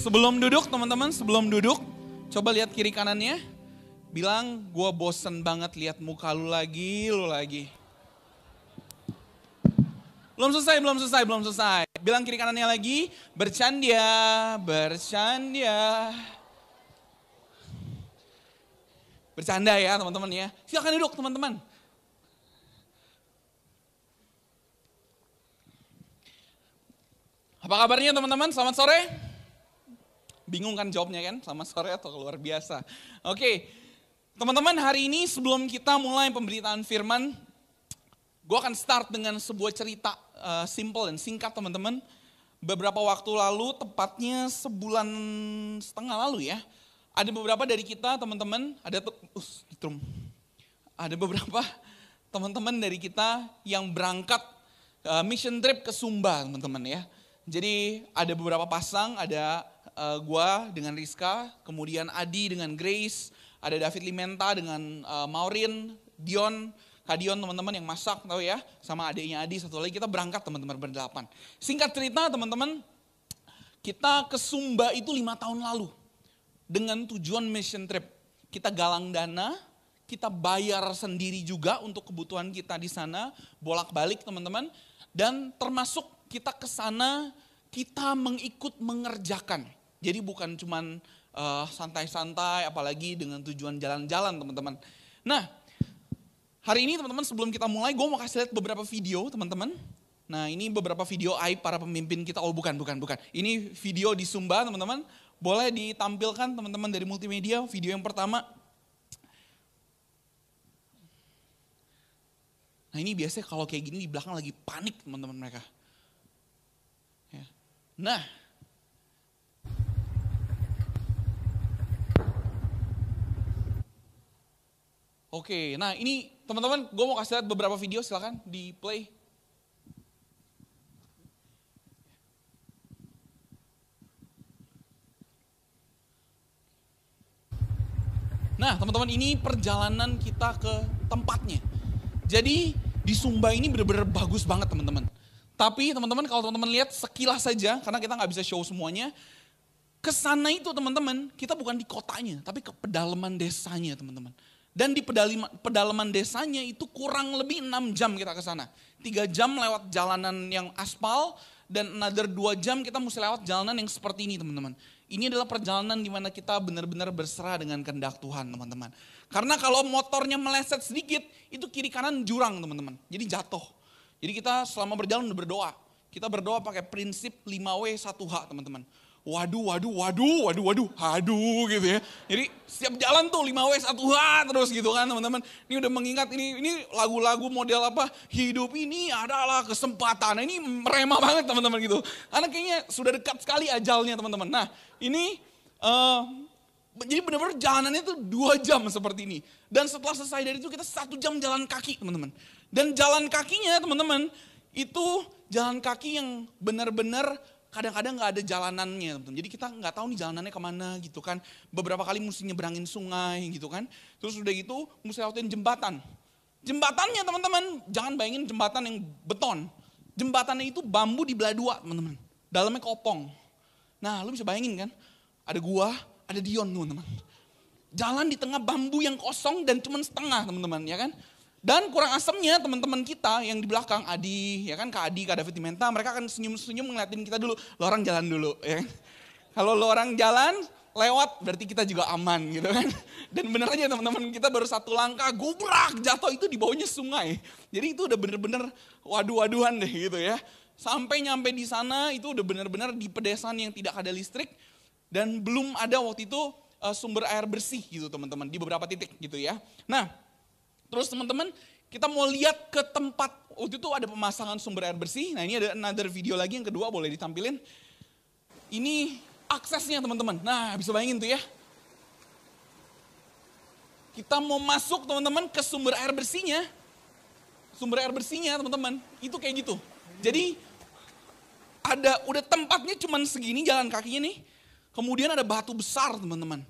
Sebelum duduk teman-teman, sebelum duduk, coba lihat kiri kanannya. Bilang, gue bosen banget lihat muka lu lagi, lu lagi. Belum selesai, belum selesai, belum selesai. Bilang kiri kanannya lagi, bercanda, bercanda. Bercanda ya teman-teman ya. Silakan duduk teman-teman. Apa kabarnya teman-teman? Selamat sore. Bingung kan jawabnya kan? Selamat sore atau luar biasa. Oke, teman-teman hari ini sebelum kita mulai pemberitaan firman, gue akan start dengan sebuah cerita uh, simple dan singkat teman-teman. Beberapa waktu lalu, tepatnya sebulan setengah lalu ya, ada beberapa dari kita teman-teman, ada uh, ada beberapa teman-teman dari kita yang berangkat uh, mission trip ke Sumba teman-teman ya jadi ada beberapa pasang, ada uh, gua dengan Rizka, kemudian Adi dengan Grace, ada David Limenta dengan uh, Maurin, Dion, Kadion teman-teman yang masak tahu ya, sama adiknya Adi satu lagi kita berangkat teman-teman berdelapan. Singkat cerita teman-teman, kita ke Sumba itu lima tahun lalu dengan tujuan mission trip. Kita galang dana, kita bayar sendiri juga untuk kebutuhan kita di sana, bolak-balik teman-teman, dan termasuk kita ke sana, kita mengikut mengerjakan. Jadi bukan cuman uh, santai-santai, apalagi dengan tujuan jalan-jalan teman-teman. Nah, hari ini teman-teman sebelum kita mulai, gue mau kasih lihat beberapa video teman-teman. Nah ini beberapa video aib para pemimpin kita, oh bukan, bukan, bukan. Ini video di Sumba teman-teman. Boleh ditampilkan teman-teman dari multimedia, video yang pertama. Nah ini biasanya kalau kayak gini di belakang lagi panik teman-teman mereka. Nah, Oke, nah ini teman-teman, gue mau kasih lihat beberapa video, silakan di play. Nah, teman-teman, ini perjalanan kita ke tempatnya. Jadi di Sumba ini benar-benar bagus banget, teman-teman. Tapi teman-teman kalau teman-teman lihat sekilas saja, karena kita nggak bisa show semuanya, ke sana itu teman-teman, kita bukan di kotanya, tapi ke pedalaman desanya teman-teman. Dan di pedalaman, desanya itu kurang lebih 6 jam kita ke sana. 3 jam lewat jalanan yang aspal, dan another 2 jam kita mesti lewat jalanan yang seperti ini teman-teman. Ini adalah perjalanan di mana kita benar-benar berserah dengan kehendak Tuhan teman-teman. Karena kalau motornya meleset sedikit, itu kiri kanan jurang teman-teman. Jadi jatuh. Jadi kita selama berjalan berdoa. Kita berdoa pakai prinsip 5W 1H teman-teman. Waduh, waduh, waduh, waduh, waduh, aduh gitu ya. Jadi setiap jalan tuh 5W 1H terus gitu kan teman-teman. Ini udah mengingat ini ini lagu-lagu model apa? Hidup ini adalah kesempatan. Ini meremah banget teman-teman gitu. Karena kayaknya sudah dekat sekali ajalnya teman-teman. Nah ini uh, jadi benar-benar jalanannya tuh dua jam seperti ini. Dan setelah selesai dari itu kita satu jam jalan kaki teman-teman. Dan jalan kakinya teman-teman, itu jalan kaki yang benar-benar kadang-kadang nggak ada jalanannya teman-teman. Jadi kita nggak tahu nih jalanannya ke mana gitu kan. Beberapa kali mesti nyebrangin sungai gitu kan. Terus udah gitu mesti lewatin jembatan. Jembatannya teman-teman, jangan bayangin jembatan yang beton. Jembatannya itu bambu di belah dua teman-teman. Dalamnya kopong. Nah lu bisa bayangin kan, ada gua, ada Dion teman-teman. Jalan di tengah bambu yang kosong dan cuma setengah teman-teman ya kan. Dan kurang asamnya teman-teman kita yang di belakang, Adi, ya kan Kak Adi, Kak David Dimenta, mereka akan senyum-senyum ngeliatin kita dulu. Lo orang jalan dulu, ya kan? Kalau lo orang jalan, lewat berarti kita juga aman gitu kan. Dan bener aja teman-teman kita baru satu langkah, gubrak jatuh itu di bawahnya sungai. Jadi itu udah bener-bener waduh-waduhan deh gitu ya. Sampai nyampe di sana itu udah bener-bener di pedesaan yang tidak ada listrik. Dan belum ada waktu itu uh, sumber air bersih gitu teman-teman di beberapa titik gitu ya. Nah Terus teman-teman, kita mau lihat ke tempat, waktu itu ada pemasangan sumber air bersih. Nah ini ada another video lagi yang kedua boleh ditampilin. Ini aksesnya teman-teman. Nah bisa bayangin tuh ya. Kita mau masuk teman-teman ke sumber air bersihnya. Sumber air bersihnya teman-teman, itu kayak gitu. Jadi ada udah tempatnya cuman segini jalan kakinya nih. Kemudian ada batu besar teman-teman.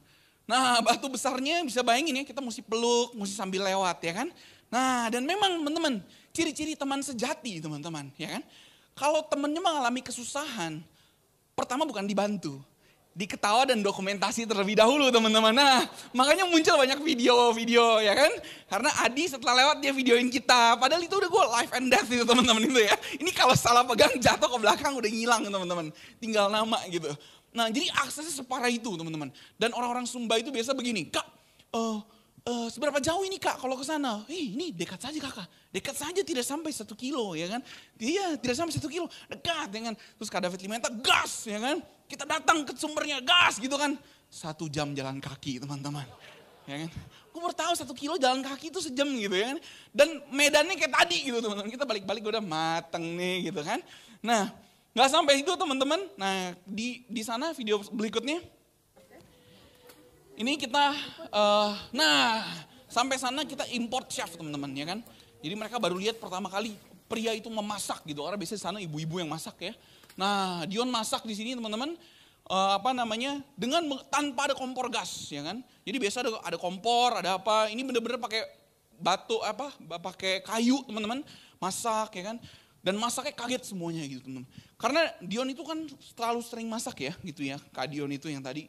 Nah batu besarnya bisa bayangin ya kita mesti peluk, mesti sambil lewat ya kan. Nah dan memang teman-teman ciri-ciri teman sejati teman-teman ya kan. Kalau temannya mengalami kesusahan, pertama bukan dibantu. diketawa dan dokumentasi terlebih dahulu teman-teman. Nah makanya muncul banyak video-video ya kan. Karena Adi setelah lewat dia videoin kita. Padahal itu udah gue live and death itu teman-teman itu ya. Ini kalau salah pegang jatuh ke belakang udah ngilang teman-teman. Tinggal nama gitu. Nah jadi aksesnya separah itu teman-teman. Dan orang-orang Sumba itu biasa begini. Kak, uh, uh, seberapa jauh ini kak kalau ke sana? Hei ini dekat saja kakak. Dekat saja tidak sampai satu kilo ya kan. Iya tidak sampai satu kilo. Dekat ya kan. Terus kak David Limenta gas ya kan. Kita datang ke sumbernya gas gitu kan. Satu jam jalan kaki teman-teman. Ya kan. Gue baru tahu satu kilo jalan kaki itu sejam gitu ya kan. Dan medannya kayak tadi gitu teman-teman. Kita balik-balik udah mateng nih gitu kan. Nah nggak sampai itu teman-teman. Nah di di sana video berikutnya ini kita, uh, nah sampai sana kita import chef teman-teman ya kan. Jadi mereka baru lihat pertama kali pria itu memasak gitu. Karena biasanya sana ibu-ibu yang masak ya. Nah Dion masak di sini teman-teman uh, apa namanya dengan tanpa ada kompor gas ya kan. Jadi biasa ada, ada kompor, ada apa. Ini bener-bener pakai batu apa, pakai kayu teman-teman masak ya kan. Dan masaknya kaget semuanya gitu teman-teman. Karena Dion itu kan terlalu sering masak ya gitu ya. Kak Dion itu yang tadi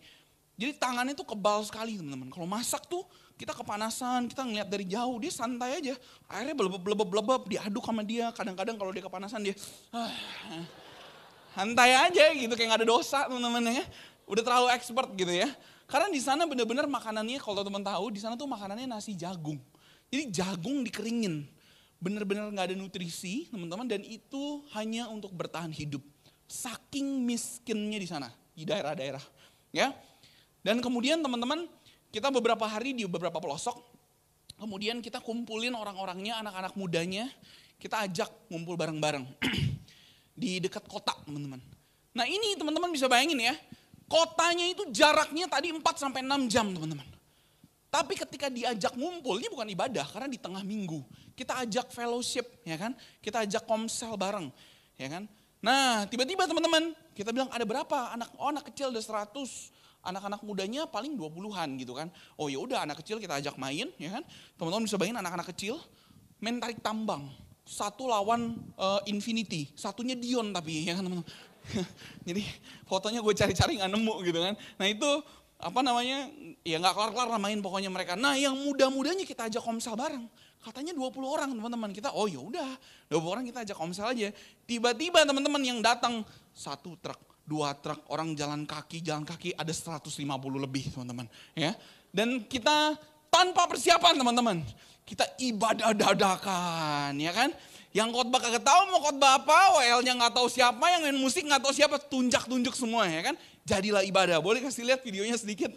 jadi tangannya tuh kebal sekali teman-teman. Kalau masak tuh kita kepanasan, kita ngeliat dari jauh, dia santai aja. Airnya belebeb-belebeb, diaduk sama dia. Kadang-kadang kalau dia kepanasan dia, ah, santai aja gitu, kayak gak ada dosa teman-teman ya. Udah terlalu expert gitu ya. Karena di sana bener-bener makanannya, kalau teman tahu, di sana tuh makanannya nasi jagung. Jadi jagung dikeringin. Bener-bener gak ada nutrisi teman-teman, dan itu hanya untuk bertahan hidup. Saking miskinnya di sana, di daerah-daerah. Ya, dan kemudian teman-teman, kita beberapa hari di beberapa pelosok, kemudian kita kumpulin orang-orangnya, anak-anak mudanya, kita ajak ngumpul bareng-bareng di dekat kota, teman-teman. Nah ini teman-teman bisa bayangin ya, kotanya itu jaraknya tadi 4 sampai 6 jam, teman-teman. Tapi ketika diajak ngumpul, ini bukan ibadah karena di tengah minggu. Kita ajak fellowship, ya kan? Kita ajak komsel bareng, ya kan? Nah, tiba-tiba teman-teman, kita bilang ada berapa anak? Oh, anak kecil ada 100 anak-anak mudanya paling 20-an gitu kan. Oh ya udah anak kecil kita ajak main ya kan. Teman-teman bisa bayangin anak-anak kecil main tarik tambang. Satu lawan uh, Infinity, satunya Dion tapi ya kan teman-teman. Jadi fotonya gue cari-cari nggak nemu gitu kan. Nah itu apa namanya ya nggak kelar-kelar main pokoknya mereka. Nah yang muda-mudanya kita ajak komsel bareng. Katanya 20 orang teman-teman kita, oh ya udah 20 orang kita ajak komsel aja. Tiba-tiba teman-teman yang datang satu truk dua truk orang jalan kaki, jalan kaki ada 150 lebih teman-teman. ya Dan kita tanpa persiapan teman-teman. Kita ibadah dadakan ya kan. Yang khotbah kagak tahu mau khotbah apa, WL-nya nggak tahu siapa, yang main musik nggak tahu siapa, tunjuk-tunjuk semua ya kan. Jadilah ibadah. Boleh kasih lihat videonya sedikit?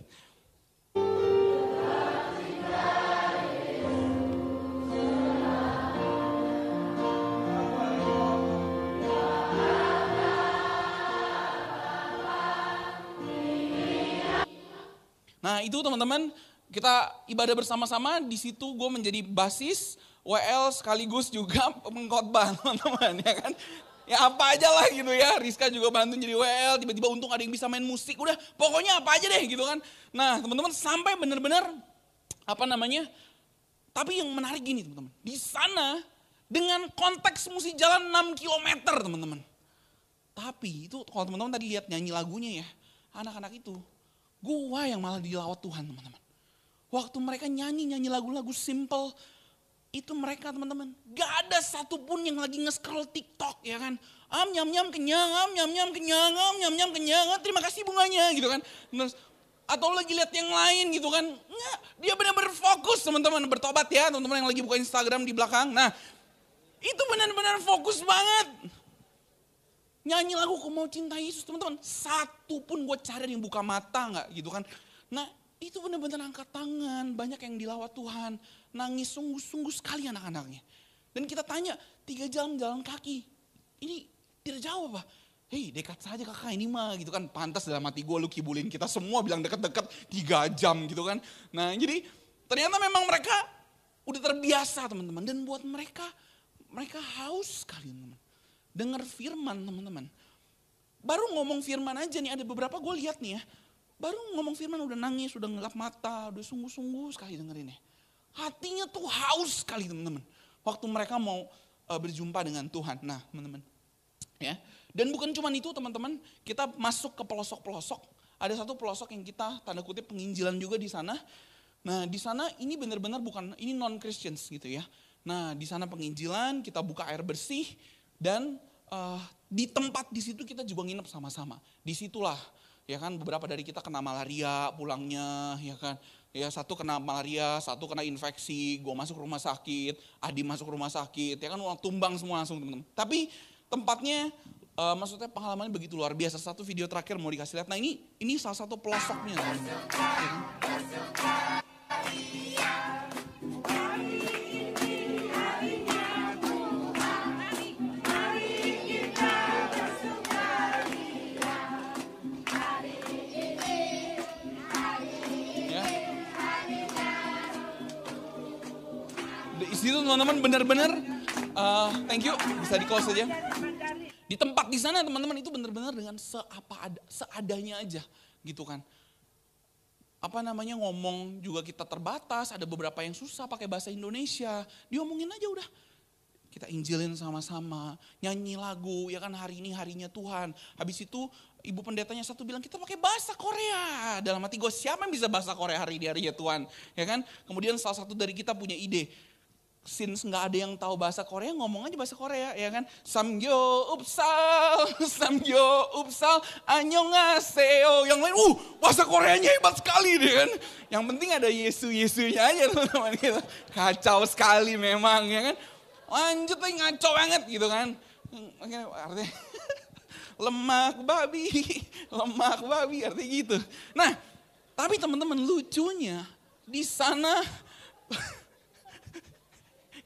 Nah itu teman-teman kita ibadah bersama-sama di situ gue menjadi basis WL sekaligus juga mengkhotbah teman-teman ya kan. Ya apa aja lah gitu ya, Rizka juga bantu jadi WL, tiba-tiba untung ada yang bisa main musik, udah pokoknya apa aja deh gitu kan. Nah teman-teman sampai benar-benar apa namanya, tapi yang menarik gini teman-teman, di sana dengan konteks mesti jalan 6 km teman-teman. Tapi itu kalau teman-teman tadi lihat nyanyi lagunya ya, anak-anak itu Gua yang malah dilawat Tuhan teman-teman. Waktu mereka nyanyi-nyanyi lagu-lagu simple, itu mereka teman-teman, gak ada satupun yang lagi nge-scroll TikTok ya kan. Am nyam nyam kenyang, am nyam nyam kenyang, am nyam nyam kenyang, terima kasih bunganya gitu kan. Atau lagi lihat yang lain gitu kan. Nggak, dia benar-benar fokus teman-teman bertobat ya teman-teman yang lagi buka Instagram di belakang. Nah itu benar-benar fokus banget. Nyanyi lagu aku mau cinta Yesus teman-teman. Satu pun gue cari yang buka mata nggak gitu kan. Nah itu benar-benar angkat tangan. Banyak yang dilawat Tuhan. Nangis sungguh-sungguh sekali anak-anaknya. Dan kita tanya tiga jam jalan kaki. Ini tidak jauh apa? Hei dekat saja kakak ini mah gitu kan. Pantas dalam hati gue lu kibulin kita semua bilang dekat-dekat tiga jam gitu kan. Nah jadi ternyata memang mereka udah terbiasa teman-teman. Dan buat mereka, mereka haus sekali teman-teman dengar firman teman-teman. Baru ngomong firman aja nih, ada beberapa gue lihat nih ya. Baru ngomong firman udah nangis, udah ngelap mata, udah sungguh-sungguh sekali dengerin ya. Hatinya tuh haus sekali teman-teman. Waktu mereka mau uh, berjumpa dengan Tuhan. Nah teman-teman. Ya. Dan bukan cuma itu teman-teman, kita masuk ke pelosok-pelosok. ada satu pelosok yang kita tanda kutip penginjilan juga di sana. Nah di sana ini benar-benar bukan, ini non-Christians gitu ya. Nah di sana penginjilan, kita buka air bersih dan uh, di tempat di situ kita juga nginep sama-sama. Di situlah ya kan beberapa dari kita kena malaria pulangnya ya kan ya satu kena malaria satu kena infeksi gue masuk rumah sakit Adi masuk rumah sakit ya kan uang tumbang semua langsung teman-teman. Tapi tempatnya uh, maksudnya pengalamannya begitu luar biasa. Satu video terakhir mau dikasih lihat. Nah ini ini salah satu pelosoknya teman-teman. situ teman-teman benar-benar uh, thank you bisa di close saja. Di tempat di sana teman-teman itu benar-benar dengan seapa ada, seadanya aja gitu kan. Apa namanya ngomong juga kita terbatas, ada beberapa yang susah pakai bahasa Indonesia. Diomongin aja udah. Kita injilin sama-sama, nyanyi lagu, ya kan hari ini harinya Tuhan. Habis itu ibu pendetanya satu bilang kita pakai bahasa Korea. Dalam hati gue siapa yang bisa bahasa Korea hari ini harinya Tuhan. Ya kan? Kemudian salah satu dari kita punya ide since nggak ada yang tahu bahasa Korea ngomong aja bahasa Korea ya kan? Samgyo upsal samgyo upsal annyeonghaseyo. Yang lain uh bahasa Koreanya hebat sekali deh kan? Yang penting ada Yesu Yesunya aja teman-teman kita kacau sekali memang ya kan? Lanjut lagi ngaco banget gitu kan? Artinya lemak babi lemak babi artinya gitu. Nah tapi teman-teman lucunya di sana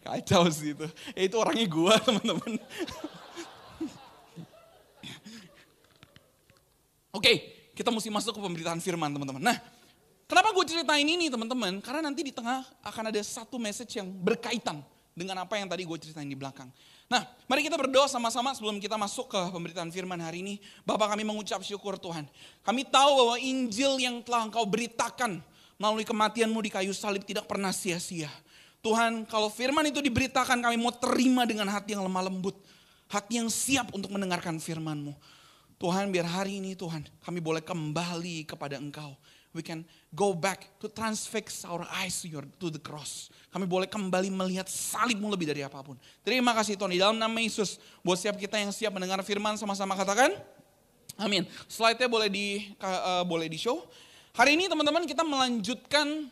Kacau sih itu. Eh, itu orangnya gua teman-teman. Oke, kita mesti masuk ke pemberitaan firman teman-teman. Nah, kenapa gue ceritain ini teman-teman? Karena nanti di tengah akan ada satu message yang berkaitan dengan apa yang tadi gue ceritain di belakang. Nah, mari kita berdoa sama-sama sebelum kita masuk ke pemberitaan firman hari ini. Bapak kami mengucap syukur Tuhan. Kami tahu bahwa Injil yang telah engkau beritakan melalui kematianmu di kayu salib tidak pernah sia-sia. Tuhan kalau firman itu diberitakan kami mau terima dengan hati yang lemah lembut. Hati yang siap untuk mendengarkan firman-Mu. Tuhan biar hari ini Tuhan kami boleh kembali kepada Engkau. We can go back to transfix our eyes to, your, to the cross. Kami boleh kembali melihat salibmu lebih dari apa pun. Terima kasih Tuhan. Di dalam nama Yesus. Buat siap kita yang siap mendengar firman sama-sama katakan. Amin. Slide-nya boleh di uh, boleh di show. Hari ini teman-teman kita melanjutkan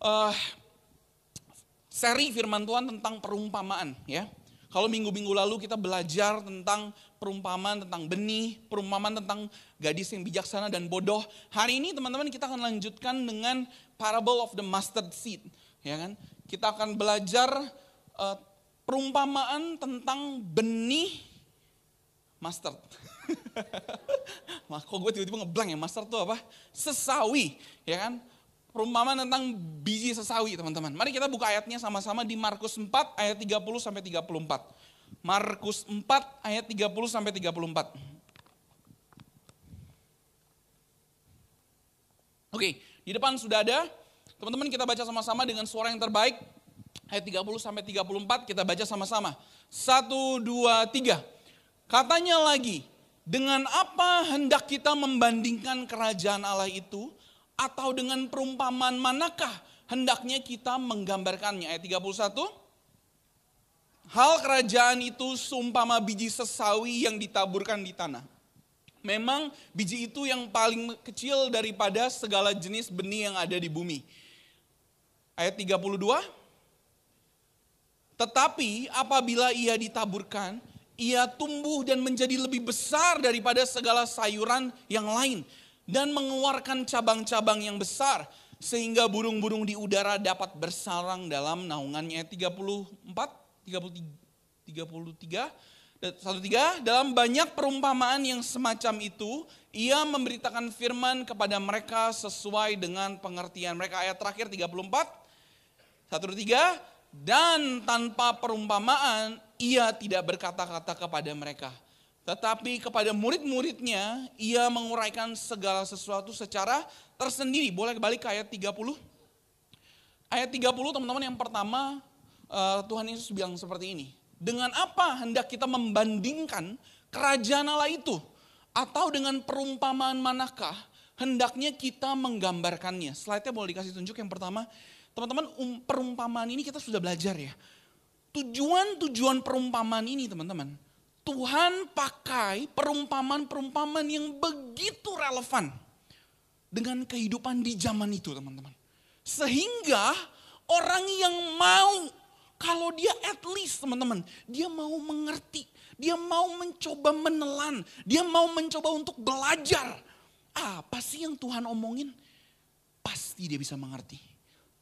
uh, seri firman Tuhan tentang perumpamaan ya. Kalau minggu-minggu lalu kita belajar tentang perumpamaan tentang benih, perumpamaan tentang gadis yang bijaksana dan bodoh. Hari ini teman-teman kita akan lanjutkan dengan parable of the mustard seed, ya kan? Kita akan belajar uh, perumpamaan tentang benih mustard. Kok gue tiba-tiba ngeblank ya, mustard itu apa? Sesawi, ya kan? Perumpamaan tentang biji sesawi teman-teman. Mari kita buka ayatnya sama-sama di Markus 4 ayat 30 sampai 34. Markus 4 ayat 30 sampai 34. Oke, di depan sudah ada. Teman-teman kita baca sama-sama dengan suara yang terbaik. Ayat 30 sampai 34 kita baca sama-sama. Satu, dua, tiga. Katanya lagi, dengan apa hendak kita membandingkan kerajaan Allah itu atau dengan perumpamaan manakah hendaknya kita menggambarkannya? Ayat 31. Hal kerajaan itu sumpama biji sesawi yang ditaburkan di tanah. Memang biji itu yang paling kecil daripada segala jenis benih yang ada di bumi. Ayat 32. Tetapi apabila ia ditaburkan, ia tumbuh dan menjadi lebih besar daripada segala sayuran yang lain dan mengeluarkan cabang-cabang yang besar sehingga burung-burung di udara dapat bersarang dalam naungannya. 34 33 33 13 dalam banyak perumpamaan yang semacam itu ia memberitakan firman kepada mereka sesuai dengan pengertian mereka. Ayat terakhir 34 13 dan tanpa perumpamaan ia tidak berkata-kata kepada mereka tetapi kepada murid-muridnya, ia menguraikan segala sesuatu secara tersendiri. Boleh balik ke ayat 30? Ayat 30 teman-teman yang pertama, uh, Tuhan Yesus bilang seperti ini. Dengan apa hendak kita membandingkan kerajaan Allah itu? Atau dengan perumpamaan manakah hendaknya kita menggambarkannya. Slide-nya boleh dikasih tunjuk yang pertama. Teman-teman, um, perumpamaan ini kita sudah belajar ya. Tujuan-tujuan perumpamaan ini teman-teman. Tuhan pakai perumpamaan-perumpamaan yang begitu relevan dengan kehidupan di zaman itu teman-teman. Sehingga orang yang mau kalau dia at least teman-teman, dia mau mengerti, dia mau mencoba menelan, dia mau mencoba untuk belajar apa sih yang Tuhan omongin? Pasti dia bisa mengerti.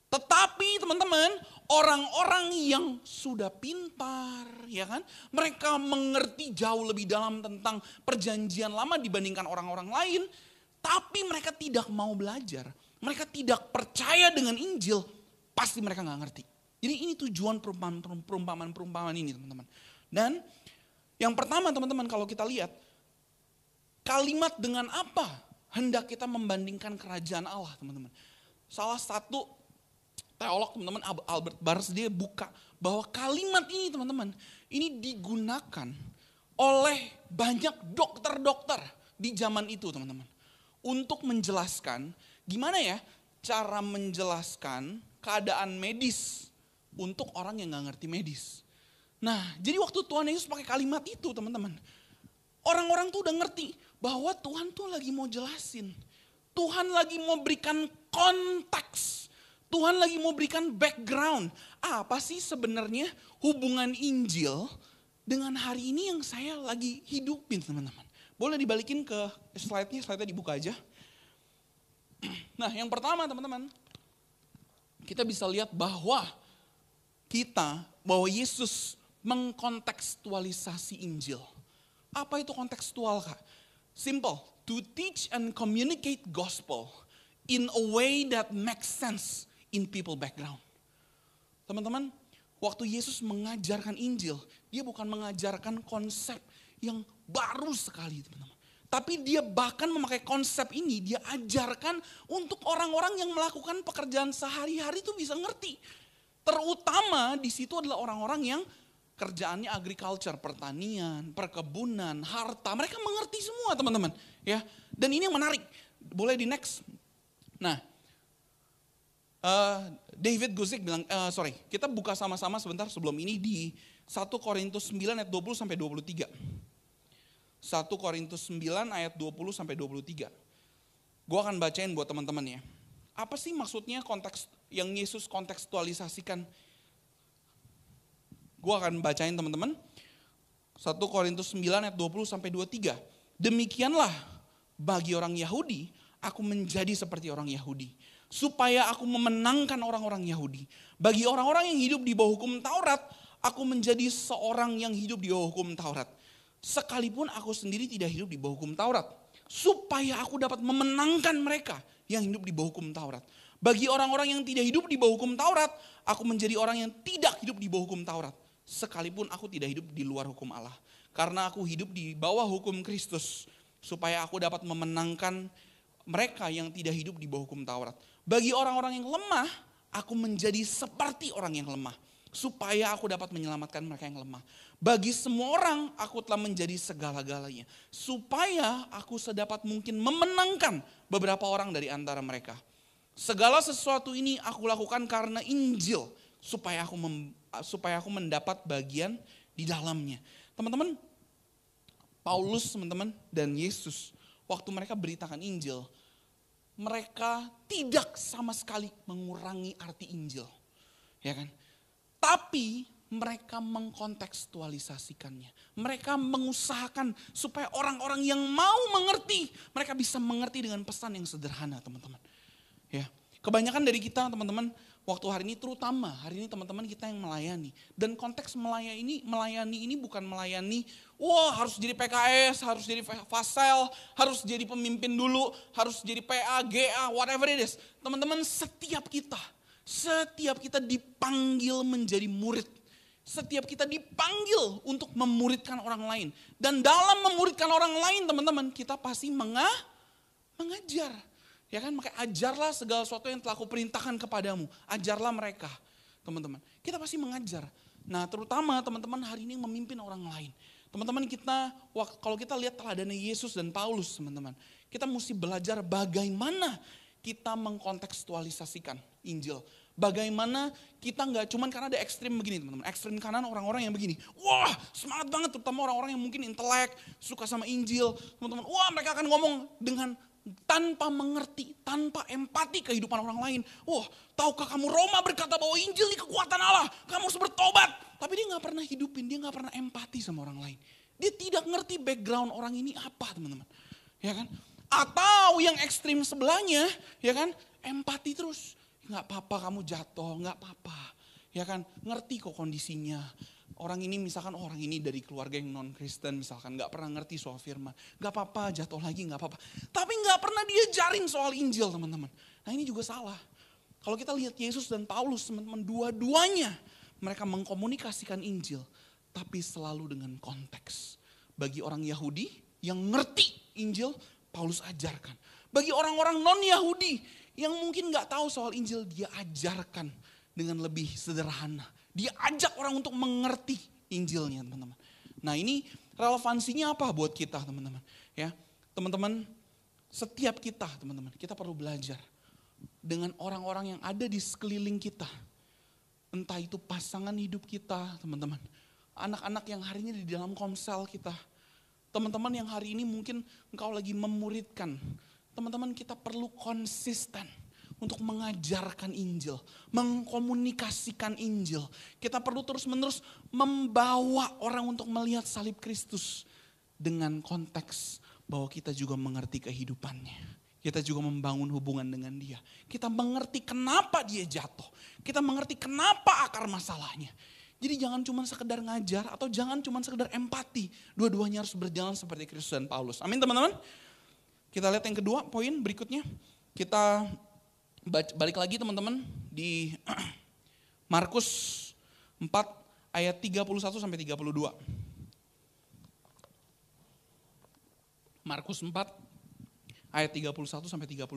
Tetapi teman-teman, orang-orang yang sudah pintar, ya kan? Mereka mengerti jauh lebih dalam tentang perjanjian lama dibandingkan orang-orang lain. Tapi mereka tidak mau belajar. Mereka tidak percaya dengan Injil. Pasti mereka nggak ngerti. Jadi ini tujuan perumpamaan-perumpamaan ini teman-teman. Dan yang pertama teman-teman kalau kita lihat. Kalimat dengan apa hendak kita membandingkan kerajaan Allah teman-teman. Salah satu teolog teman-teman Albert Bars dia buka bahwa kalimat ini teman-teman ini digunakan oleh banyak dokter-dokter di zaman itu teman-teman. Untuk menjelaskan gimana ya cara menjelaskan keadaan medis untuk orang yang gak ngerti medis. Nah jadi waktu Tuhan Yesus pakai kalimat itu teman-teman. Orang-orang tuh udah ngerti bahwa Tuhan tuh lagi mau jelasin. Tuhan lagi mau berikan konteks. Tuhan lagi mau berikan background. Apa sih sebenarnya hubungan Injil dengan hari ini yang saya lagi hidupin teman-teman. Boleh dibalikin ke slide-nya, slide-nya dibuka aja. Nah yang pertama teman-teman, kita bisa lihat bahwa kita, bahwa Yesus mengkontekstualisasi Injil. Apa itu kontekstual kak? Simple. To teach and communicate gospel in a way that makes sense in people background. Teman-teman, waktu Yesus mengajarkan Injil, dia bukan mengajarkan konsep yang baru sekali, teman-teman. Tapi dia bahkan memakai konsep ini, dia ajarkan untuk orang-orang yang melakukan pekerjaan sehari-hari itu bisa ngerti. Terutama di situ adalah orang-orang yang kerjaannya agriculture, pertanian, perkebunan, harta. Mereka mengerti semua teman-teman. ya. Dan ini yang menarik. Boleh di next. Nah, uh, David Guzik bilang, uh, sorry, kita buka sama-sama sebentar sebelum ini di 1 Korintus 9 ayat 20 sampai 23. 1 Korintus 9 ayat 20 sampai 23. Gue akan bacain buat teman-teman ya. Apa sih maksudnya konteks yang Yesus kontekstualisasikan Gue akan bacain teman-teman. 1 Korintus 9 ayat 20 sampai 23. Demikianlah bagi orang Yahudi, aku menjadi seperti orang Yahudi. Supaya aku memenangkan orang-orang Yahudi. Bagi orang-orang yang hidup di bawah hukum Taurat, aku menjadi seorang yang hidup di bawah hukum Taurat. Sekalipun aku sendiri tidak hidup di bawah hukum Taurat. Supaya aku dapat memenangkan mereka yang hidup di bawah hukum Taurat. Bagi orang-orang yang tidak hidup di bawah hukum Taurat, aku menjadi orang yang tidak hidup di bawah hukum Taurat sekalipun aku tidak hidup di luar hukum Allah. Karena aku hidup di bawah hukum Kristus, supaya aku dapat memenangkan mereka yang tidak hidup di bawah hukum Taurat. Bagi orang-orang yang lemah, aku menjadi seperti orang yang lemah, supaya aku dapat menyelamatkan mereka yang lemah. Bagi semua orang, aku telah menjadi segala-galanya, supaya aku sedapat mungkin memenangkan beberapa orang dari antara mereka. Segala sesuatu ini aku lakukan karena Injil, supaya aku mem, supaya aku mendapat bagian di dalamnya. Teman-teman, Paulus teman-teman dan Yesus waktu mereka beritakan Injil, mereka tidak sama sekali mengurangi arti Injil. Ya kan? Tapi mereka mengkontekstualisasikannya. Mereka mengusahakan supaya orang-orang yang mau mengerti, mereka bisa mengerti dengan pesan yang sederhana, teman-teman. Ya. Kebanyakan dari kita, teman-teman, waktu hari ini terutama hari ini teman-teman kita yang melayani. Dan konteks melayani ini melayani ini bukan melayani wah harus jadi PKS harus jadi fasel harus jadi pemimpin dulu harus jadi PA GA whatever it is. Teman-teman setiap kita setiap kita dipanggil menjadi murid. Setiap kita dipanggil untuk memuridkan orang lain. Dan dalam memuridkan orang lain teman-teman kita pasti menga mengajar Ya kan, makanya ajarlah segala sesuatu yang telah aku perintahkan kepadamu. Ajarlah mereka, teman-teman. Kita pasti mengajar. Nah terutama teman-teman hari ini memimpin orang lain. Teman-teman kita, kalau kita lihat teladannya Yesus dan Paulus teman-teman. Kita mesti belajar bagaimana kita mengkontekstualisasikan Injil. Bagaimana kita nggak cuman karena ada ekstrim begini teman-teman. Ekstrim kanan orang-orang yang begini. Wah semangat banget terutama orang-orang yang mungkin intelek, suka sama Injil. Teman-teman, wah mereka akan ngomong dengan tanpa mengerti, tanpa empati kehidupan orang lain. Wah, tahukah kamu Roma berkata bahwa Injil ini kekuatan Allah, kamu harus bertobat. Tapi dia nggak pernah hidupin, dia nggak pernah empati sama orang lain. Dia tidak ngerti background orang ini apa, teman-teman. Ya kan? Atau yang ekstrim sebelahnya, ya kan? Empati terus. Nggak apa-apa kamu jatuh, nggak apa-apa. Ya kan? Ngerti kok kondisinya orang ini misalkan oh, orang ini dari keluarga yang non Kristen misalkan nggak pernah ngerti soal firman, nggak apa-apa jatuh lagi nggak apa-apa. Tapi nggak pernah dia jaring soal Injil teman-teman. Nah ini juga salah. Kalau kita lihat Yesus dan Paulus teman-teman dua-duanya mereka mengkomunikasikan Injil, tapi selalu dengan konteks. Bagi orang Yahudi yang ngerti Injil, Paulus ajarkan. Bagi orang-orang non Yahudi yang mungkin nggak tahu soal Injil, dia ajarkan dengan lebih sederhana dia ajak orang untuk mengerti Injilnya teman-teman. Nah ini relevansinya apa buat kita teman-teman? Ya, teman-teman setiap kita teman-teman kita perlu belajar dengan orang-orang yang ada di sekeliling kita. Entah itu pasangan hidup kita teman-teman. Anak-anak yang hari ini di dalam komsel kita. Teman-teman yang hari ini mungkin engkau lagi memuridkan. Teman-teman kita perlu konsisten untuk mengajarkan Injil, mengkomunikasikan Injil. Kita perlu terus-menerus membawa orang untuk melihat salib Kristus dengan konteks bahwa kita juga mengerti kehidupannya. Kita juga membangun hubungan dengan dia. Kita mengerti kenapa dia jatuh. Kita mengerti kenapa akar masalahnya. Jadi jangan cuma sekedar ngajar atau jangan cuma sekedar empati. Dua-duanya harus berjalan seperti Kristus dan Paulus. Amin teman-teman. Kita lihat yang kedua poin berikutnya. Kita balik lagi teman-teman di Markus 4 ayat 31 sampai 32. Markus 4 ayat 31 sampai 32.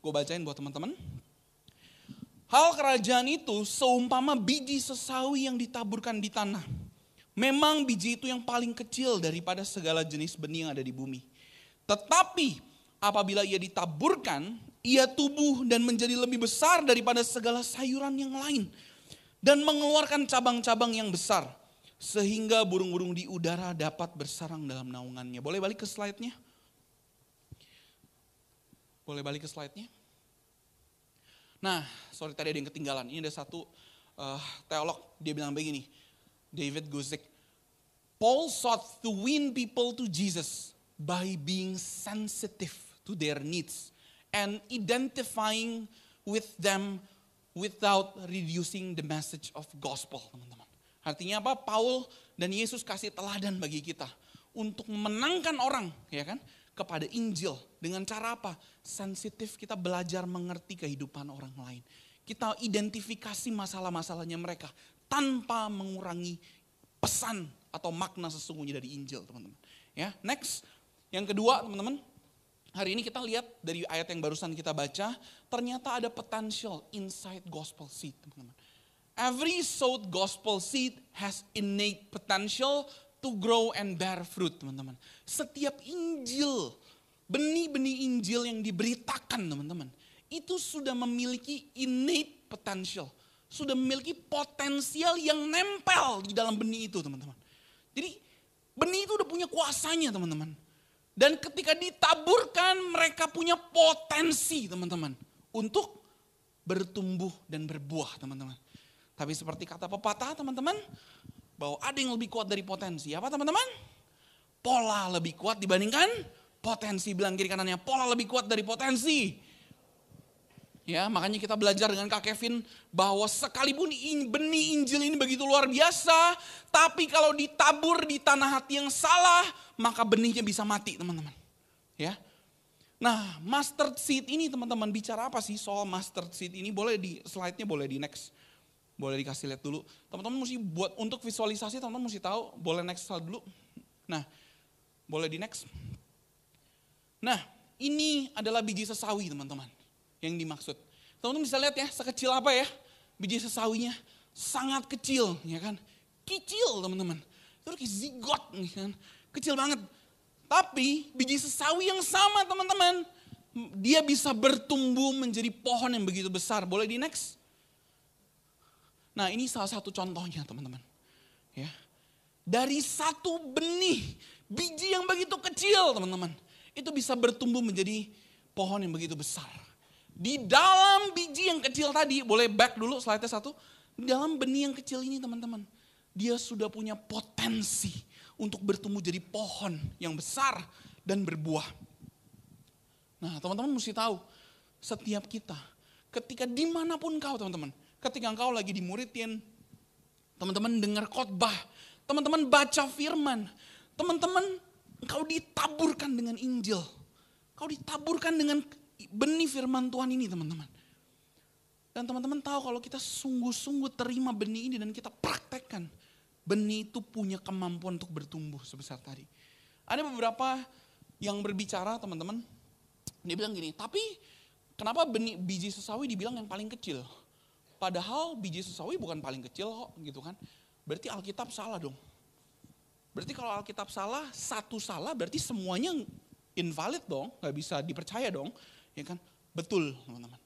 Gue bacain buat teman-teman. Hal kerajaan itu seumpama biji sesawi yang ditaburkan di tanah. Memang biji itu yang paling kecil daripada segala jenis benih yang ada di bumi. Tetapi apabila ia ditaburkan, ia tubuh dan menjadi lebih besar daripada segala sayuran yang lain. Dan mengeluarkan cabang-cabang yang besar. Sehingga burung-burung di udara dapat bersarang dalam naungannya. Boleh balik ke slide-nya? Boleh balik ke slide-nya? Nah, sorry tadi ada yang ketinggalan. Ini ada satu uh, teolog, dia bilang begini. David Guzik. Paul sought to win people to Jesus by being sensitive to their needs and identifying with them without reducing the message of gospel, teman-teman. Artinya apa? Paul dan Yesus kasih teladan bagi kita untuk memenangkan orang, ya kan? Kepada Injil dengan cara apa? Sensitif kita belajar mengerti kehidupan orang lain. Kita identifikasi masalah-masalahnya mereka tanpa mengurangi pesan atau makna sesungguhnya dari Injil, teman-teman. Ya, next. Yang kedua, teman-teman, Hari ini kita lihat dari ayat yang barusan kita baca, ternyata ada potential inside gospel seed, teman-teman. Every sowed gospel seed has innate potential to grow and bear fruit, teman-teman. Setiap Injil, benih-benih Injil yang diberitakan, teman-teman, itu sudah memiliki innate potential. Sudah memiliki potensial yang nempel di dalam benih itu, teman-teman. Jadi benih itu udah punya kuasanya, teman-teman dan ketika ditaburkan mereka punya potensi teman-teman. Untuk bertumbuh dan berbuah teman-teman. Tapi seperti kata pepatah teman-teman. Bahwa ada yang lebih kuat dari potensi. Apa teman-teman? Pola lebih kuat dibandingkan potensi. Bilang kiri kanannya pola lebih kuat dari potensi. Ya, makanya kita belajar dengan Kak Kevin bahwa sekalipun benih Injil ini begitu luar biasa, tapi kalau ditabur di tanah hati yang salah, maka benihnya bisa mati, teman-teman. Ya. Nah, mustard seed ini teman-teman bicara apa sih soal mustard seed ini? Boleh di slide-nya boleh di next. Boleh dikasih lihat dulu. Teman-teman mesti buat untuk visualisasi teman-teman mesti tahu, boleh next slide dulu. Nah, boleh di next. Nah, ini adalah biji sesawi, teman-teman yang dimaksud. Teman-teman bisa lihat ya, sekecil apa ya biji sesawinya. Sangat kecil, ya kan. Kecil teman-teman. Itu kayak zigot, ya kan. Kecil banget. Tapi biji sesawi yang sama teman-teman, dia bisa bertumbuh menjadi pohon yang begitu besar. Boleh di next? Nah ini salah satu contohnya teman-teman. Ya. Dari satu benih, biji yang begitu kecil teman-teman. Itu bisa bertumbuh menjadi pohon yang begitu besar. Di dalam biji yang kecil tadi, boleh back dulu slide satu. Di dalam benih yang kecil ini teman-teman. Dia sudah punya potensi untuk bertumbuh jadi pohon yang besar dan berbuah. Nah teman-teman mesti tahu, setiap kita, ketika di mana pun kau teman-teman, ketika engkau lagi dimuridin, teman-teman dengar khotbah, teman-teman baca firman, teman-teman engkau ditaburkan dengan Injil, kau ditaburkan dengan benih firman Tuhan ini teman-teman. Dan teman-teman tahu kalau kita sungguh-sungguh terima benih ini dan kita praktekkan, benih itu punya kemampuan untuk bertumbuh sebesar tadi. Ada beberapa yang berbicara teman-teman, dia bilang gini, tapi kenapa benih biji sesawi dibilang yang paling kecil? Padahal biji sesawi bukan paling kecil kok gitu kan. Berarti Alkitab salah dong. Berarti kalau Alkitab salah, satu salah berarti semuanya invalid dong, nggak bisa dipercaya dong. Ya kan? Betul teman-teman.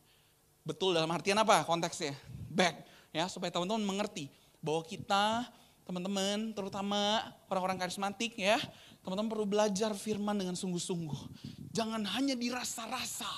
Betul dalam artian apa konteksnya? Back ya supaya teman-teman mengerti bahwa kita teman-teman, terutama orang-orang karismatik ya, teman-teman perlu belajar firman dengan sungguh-sungguh. Jangan hanya dirasa-rasa,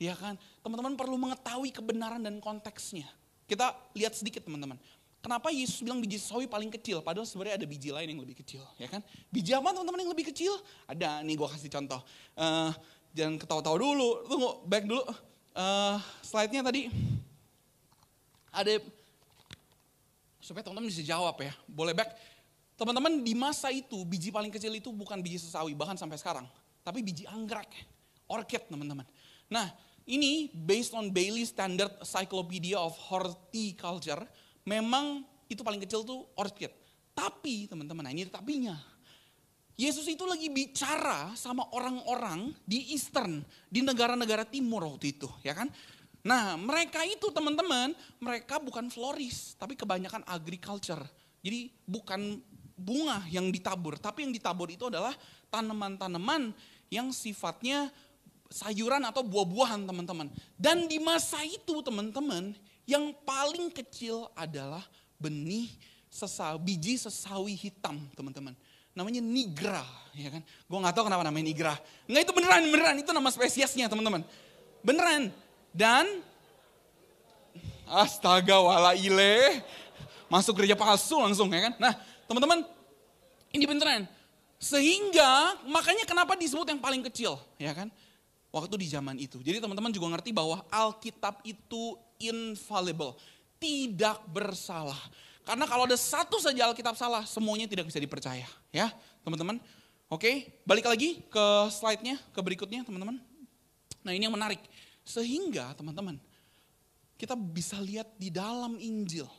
ya kan? Teman-teman perlu mengetahui kebenaran dan konteksnya. Kita lihat sedikit teman-teman. Kenapa Yesus bilang biji sawi paling kecil, padahal sebenarnya ada biji lain yang lebih kecil, ya kan? Biji apa teman-teman yang lebih kecil? Ada, nih gue kasih contoh. Uh, jangan ketawa-tawa dulu, tunggu, back dulu. Uh, slide-nya tadi, ada supaya teman-teman bisa jawab ya. Boleh back. Teman-teman di masa itu biji paling kecil itu bukan biji sesawi bahkan sampai sekarang. Tapi biji anggrek, orchid teman-teman. Nah ini based on Bailey Standard Cyclopedia of Horticulture. Memang itu paling kecil tuh orchid. Tapi teman-teman, nah ini tapinya. Yesus itu lagi bicara sama orang-orang di Eastern, di negara-negara timur waktu itu, ya kan? Nah mereka itu teman-teman, mereka bukan floris, tapi kebanyakan agriculture. Jadi bukan bunga yang ditabur, tapi yang ditabur itu adalah tanaman-tanaman yang sifatnya sayuran atau buah-buahan teman-teman. Dan di masa itu teman-teman, yang paling kecil adalah benih sesawi, biji sesawi hitam teman-teman. Namanya nigra, ya kan? Gue gak tahu kenapa namanya nigra. Enggak itu beneran, beneran itu nama spesiesnya teman-teman. Beneran. Dan astaga wala ile masuk gereja palsu langsung ya kan. Nah teman-teman ini beneran. Sehingga makanya kenapa disebut yang paling kecil ya kan. Waktu di zaman itu. Jadi teman-teman juga ngerti bahwa Alkitab itu infallible. Tidak bersalah. Karena kalau ada satu saja Alkitab salah, semuanya tidak bisa dipercaya. Ya teman-teman. Oke, balik lagi ke slide-nya, ke berikutnya teman-teman. Nah ini yang menarik. Sehingga teman-teman, kita bisa lihat di dalam Injil,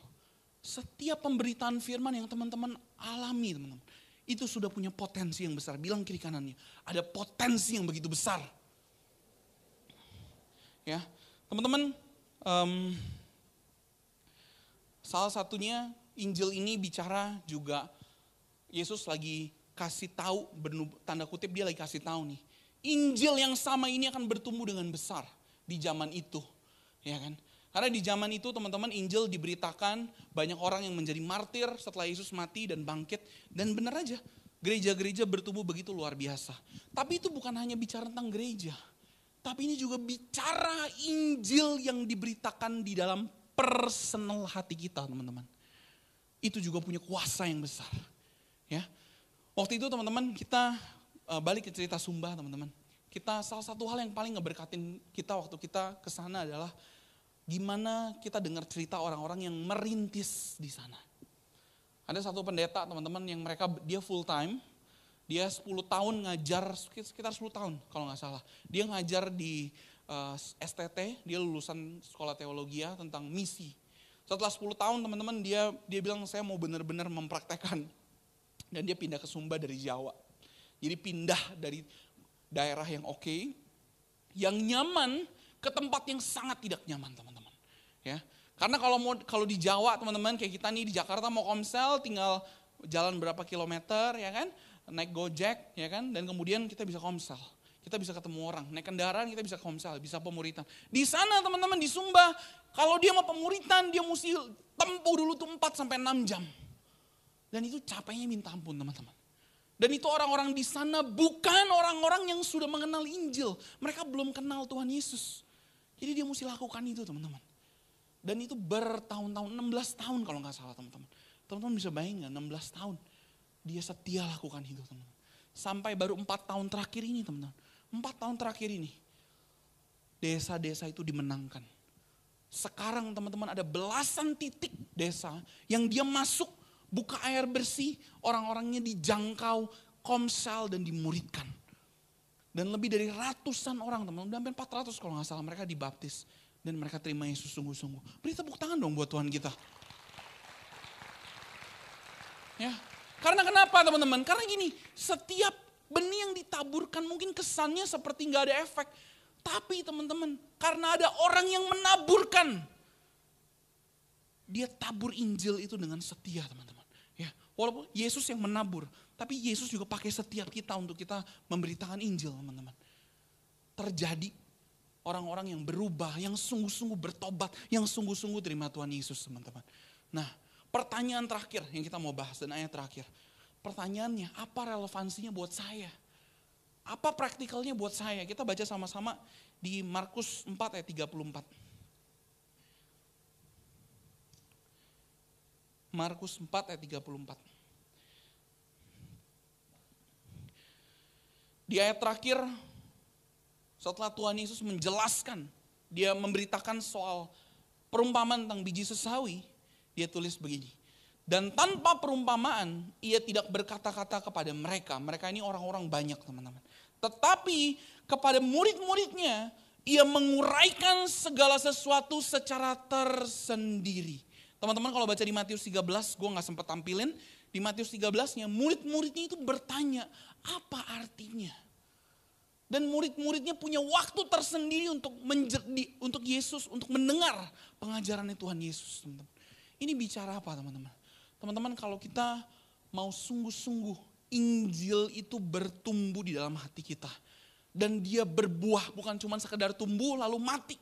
setiap pemberitaan firman yang teman-teman alami teman-teman, itu sudah punya potensi yang besar. Bilang kiri kanannya, ada potensi yang begitu besar. Ya, teman-teman, um, salah satunya Injil ini bicara juga Yesus lagi kasih tahu, tanda kutip dia lagi kasih tahu nih. Injil yang sama ini akan bertumbuh dengan besar di zaman itu. Ya kan? Karena di zaman itu teman-teman Injil diberitakan banyak orang yang menjadi martir setelah Yesus mati dan bangkit. Dan benar aja gereja-gereja bertumbuh begitu luar biasa. Tapi itu bukan hanya bicara tentang gereja. Tapi ini juga bicara Injil yang diberitakan di dalam personal hati kita teman-teman. Itu juga punya kuasa yang besar. Ya, Waktu itu teman-teman kita eh, balik ke cerita Sumba teman-teman kita salah satu hal yang paling ngeberkatin kita waktu kita ke sana adalah gimana kita dengar cerita orang-orang yang merintis di sana. Ada satu pendeta teman-teman yang mereka dia full time, dia 10 tahun ngajar sekitar 10 tahun kalau nggak salah. Dia ngajar di uh, eh, STT, dia lulusan sekolah teologi ya tentang misi. Setelah 10 tahun teman-teman dia dia bilang saya mau benar-benar mempraktekkan dan dia pindah ke Sumba dari Jawa. Jadi pindah dari daerah yang oke, okay, yang nyaman ke tempat yang sangat tidak nyaman teman-teman. Ya, karena kalau mau kalau di Jawa teman-teman kayak kita nih di Jakarta mau komsel tinggal jalan berapa kilometer ya kan, naik Gojek, ya kan? Dan kemudian kita bisa komsel. Kita bisa ketemu orang, naik kendaraan kita bisa komsel, bisa pemuritan. Di sana teman-teman di Sumba, kalau dia mau pemuritan, dia mesti tempuh dulu tuh 4 sampai 6 jam. Dan itu capeknya minta ampun teman-teman. Dan itu orang-orang di sana bukan orang-orang yang sudah mengenal Injil. Mereka belum kenal Tuhan Yesus. Jadi dia mesti lakukan itu teman-teman. Dan itu bertahun-tahun, 16 tahun kalau nggak salah teman-teman. Teman-teman bisa bayangin 16 tahun. Dia setia lakukan itu teman-teman. Sampai baru 4 tahun terakhir ini teman-teman. 4 tahun terakhir ini. Desa-desa itu dimenangkan. Sekarang teman-teman ada belasan titik desa yang dia masuk buka air bersih, orang-orangnya dijangkau, komsel dan dimuridkan. Dan lebih dari ratusan orang teman, udah hampir 400 kalau nggak salah mereka dibaptis. Dan mereka terima Yesus sungguh-sungguh. Beri tepuk tangan dong buat Tuhan kita. Ya, karena kenapa teman-teman? Karena gini, setiap benih yang ditaburkan mungkin kesannya seperti nggak ada efek. Tapi teman-teman, karena ada orang yang menaburkan, dia tabur Injil itu dengan setia teman-teman. Ya, walaupun Yesus yang menabur, tapi Yesus juga pakai setiap kita untuk kita memberitakan Injil teman-teman. Terjadi orang-orang yang berubah, yang sungguh-sungguh bertobat, yang sungguh-sungguh terima Tuhan Yesus teman-teman. Nah pertanyaan terakhir yang kita mau bahas dan ayat terakhir. Pertanyaannya apa relevansinya buat saya? Apa praktikalnya buat saya? Kita baca sama-sama di Markus 4 ayat 34. Markus 4 ayat 34. Di ayat terakhir setelah Tuhan Yesus menjelaskan, dia memberitakan soal perumpamaan tentang biji sesawi, dia tulis begini. Dan tanpa perumpamaan, ia tidak berkata-kata kepada mereka. Mereka ini orang-orang banyak teman-teman. Tetapi kepada murid-muridnya, ia menguraikan segala sesuatu secara tersendiri. Teman-teman kalau baca di Matius 13, gue gak sempat tampilin. Di Matius 13-nya, murid-muridnya itu bertanya, apa artinya? Dan murid-muridnya punya waktu tersendiri untuk menjadi, untuk Yesus, untuk mendengar pengajaran Tuhan Yesus. Teman-teman. Ini bicara apa teman-teman? Teman-teman kalau kita mau sungguh-sungguh Injil itu bertumbuh di dalam hati kita. Dan dia berbuah bukan cuma sekedar tumbuh lalu mati.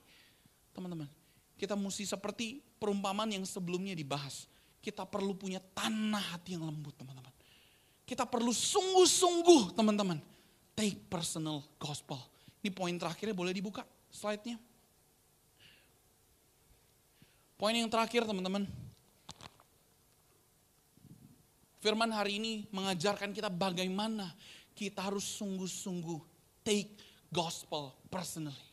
Teman-teman, kita mesti seperti perumpamaan yang sebelumnya dibahas. Kita perlu punya tanah hati yang lembut teman-teman. Kita perlu sungguh-sungguh teman-teman Take personal gospel. Ini poin terakhirnya boleh dibuka slide-nya. Poin yang terakhir teman-teman. Firman hari ini mengajarkan kita bagaimana kita harus sungguh-sungguh take gospel personally.